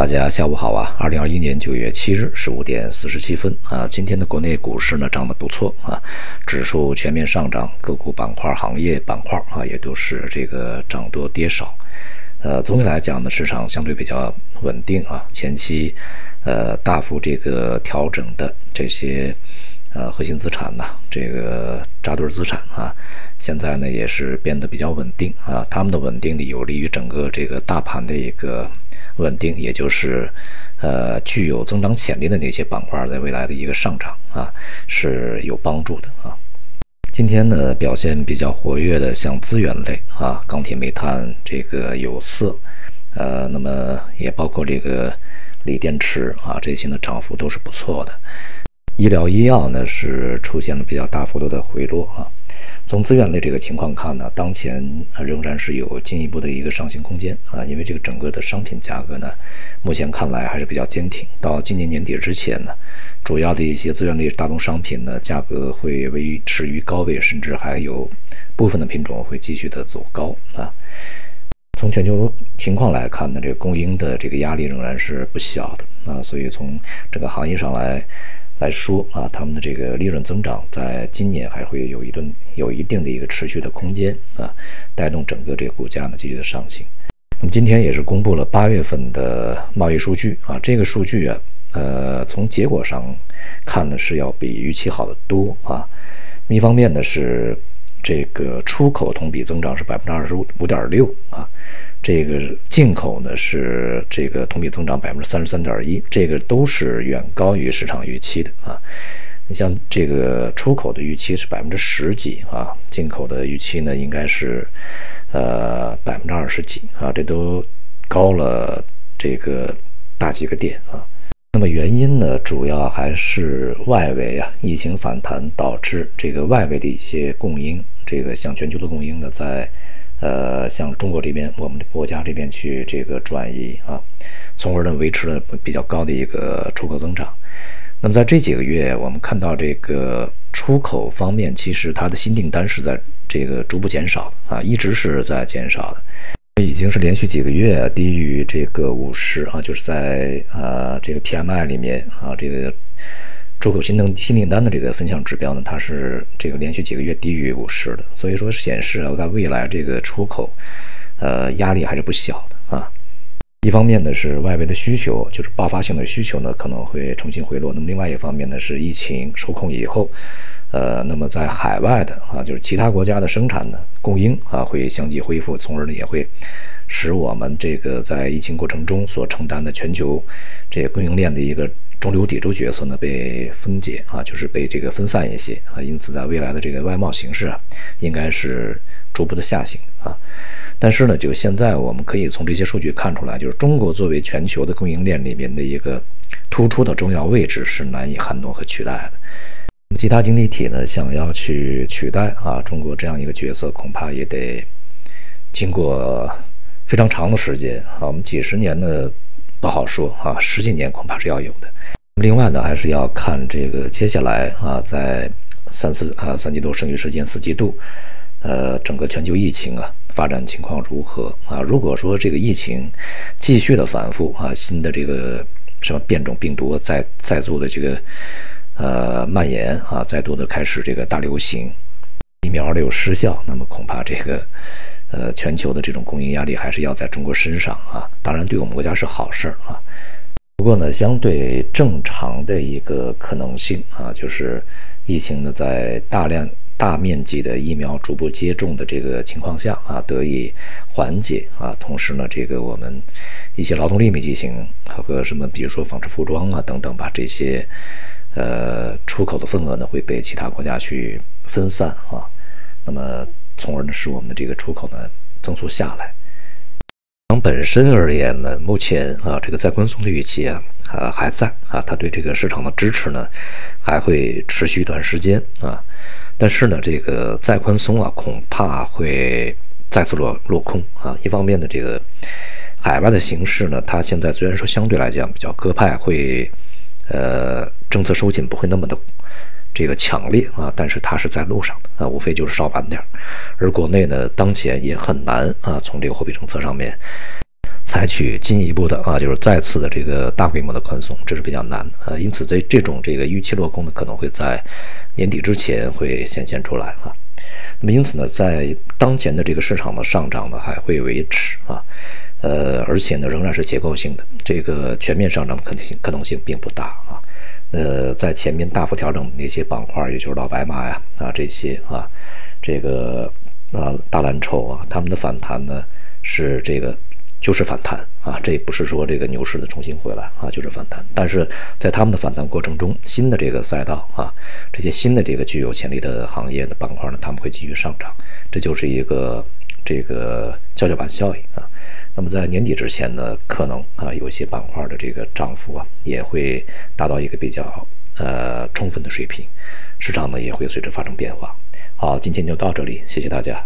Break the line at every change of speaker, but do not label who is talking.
大家下午好啊！二零二一年九月七日十五点四十七分啊，今天的国内股市呢涨得不错啊，指数全面上涨，个股板块、行业板块啊也都是这个涨多跌少。呃，总体来讲呢，市场相对比较稳定啊。前期呃大幅这个调整的这些呃核心资产呐，这个扎堆资产啊，现在呢也是变得比较稳定啊。它们的稳定呢，有利于整个这个大盘的一个。稳定，也就是，呃，具有增长潜力的那些板块，在未来的一个上涨啊，是有帮助的啊。今天呢，表现比较活跃的，像资源类啊，钢铁、煤炭，这个有色，呃，那么也包括这个锂电池啊，这些呢涨幅都是不错的。医疗医药呢是出现了比较大幅度的回落啊。从资源类这个情况看呢，当前仍然是有进一步的一个上行空间啊，因为这个整个的商品价格呢，目前看来还是比较坚挺。到今年年底之前呢，主要的一些资源类大宗商品呢，价格会维持于高位，甚至还有部分的品种会继续的走高啊。从全球情况来看呢，这个供应的这个压力仍然是不小的啊，所以从整个行业上来。来说啊，他们的这个利润增长在今年还会有一顿有一定的一个持续的空间啊，带动整个这个股价呢继续的上行。那么今天也是公布了八月份的贸易数据啊，这个数据啊，呃，从结果上看呢是要比预期好的多啊。一方面呢是这个出口同比增长是百分之二十五五点六啊。这个进口呢是这个同比增长百分之三十三点一，这个都是远高于市场预期的啊。你像这个出口的预期是百分之十几啊，进口的预期呢应该是呃百分之二十几啊，这都高了这个大几个点啊。那么原因呢，主要还是外围啊疫情反弹导致这个外围的一些供应，这个向全球的供应呢在。呃，向中国这边，我们的国家这边去这个转移啊，从而呢维持了比较高的一个出口增长。那么在这几个月，我们看到这个出口方面，其实它的新订单是在这个逐步减少啊，一直是在减少的，已经是连续几个月低于这个五十啊，就是在呃这个 PMI 里面啊这个。出口新订新订单的这个分项指标呢，它是这个连续几个月低于五十的，所以说显示啊，在未来这个出口，呃，压力还是不小的啊。一方面呢是外围的需求，就是爆发性的需求呢可能会重新回落；那么另外一方面呢是疫情受控以后，呃，那么在海外的啊，就是其他国家的生产呢供应啊会相继恢复，从而呢也会使我们这个在疫情过程中所承担的全球这个供应链的一个。中流砥柱角色呢被分解啊，就是被这个分散一些啊，因此在未来的这个外贸形势啊，应该是逐步的下行啊。但是呢，就现在我们可以从这些数据看出来，就是中国作为全球的供应链里面的一个突出的重要位置是难以撼动和取代的。那么其他经济体呢，想要去取代啊中国这样一个角色，恐怕也得经过非常长的时间啊，我们几十年的。不好说啊，十几年恐怕是要有的。另外呢，还是要看这个接下来啊，在三四啊三季度剩余时间四季度，呃，整个全球疫情啊发展情况如何啊？如果说这个疫情继续的反复啊，新的这个什么变种病毒再再做的这个呃蔓延啊，再度的开始这个大流行，疫苗的有失效，那么恐怕这个。呃，全球的这种供应压力还是要在中国身上啊，当然对我们国家是好事儿啊。不过呢，相对正常的一个可能性啊，就是疫情呢在大量大面积的疫苗逐步接种的这个情况下啊，得以缓解啊。同时呢，这个我们一些劳动力密集型和什么，比如说纺织服装啊等等吧，这些呃出口的份额呢会被其他国家去分散啊。那么。从而呢，使我们的这个出口呢增速下来。从本身而言呢，目前啊，这个再宽松的预期啊，啊还在啊，它对这个市场的支持呢还会持续一段时间啊。但是呢，这个再宽松啊，恐怕会再次落落空啊。一方面呢，这个海外的形势呢，它现在虽然说相对来讲比较鸽派，会呃政策收紧不会那么的。这个强烈啊，但是它是在路上的啊，无非就是稍晚点儿。而国内呢，当前也很难啊，从这个货币政策上面采取进一步的啊，就是再次的这个大规模的宽松，这是比较难的啊。因此，这这种这个预期落空呢，可能会在年底之前会显现出来啊。那么，因此呢，在当前的这个市场的上涨呢，还会维持啊，呃，而且呢，仍然是结构性的，这个全面上涨的可能性可能性并不大啊。呃，在前面大幅调整的那些板块，也就是老白马呀啊这些啊，这个啊大蓝筹啊，他们的反弹呢是这个。就是反弹啊，这也不是说这个牛市的重新回来啊，就是反弹。但是在他们的反弹过程中，新的这个赛道啊，这些新的这个具有潜力的行业的板块呢，他们会继续上涨，这就是一个这个跷跷板效应啊。那么在年底之前呢，可能啊有些板块的这个涨幅啊也会达到一个比较呃充分的水平，市场呢也会随之发生变化。好，今天就到这里，谢谢大家。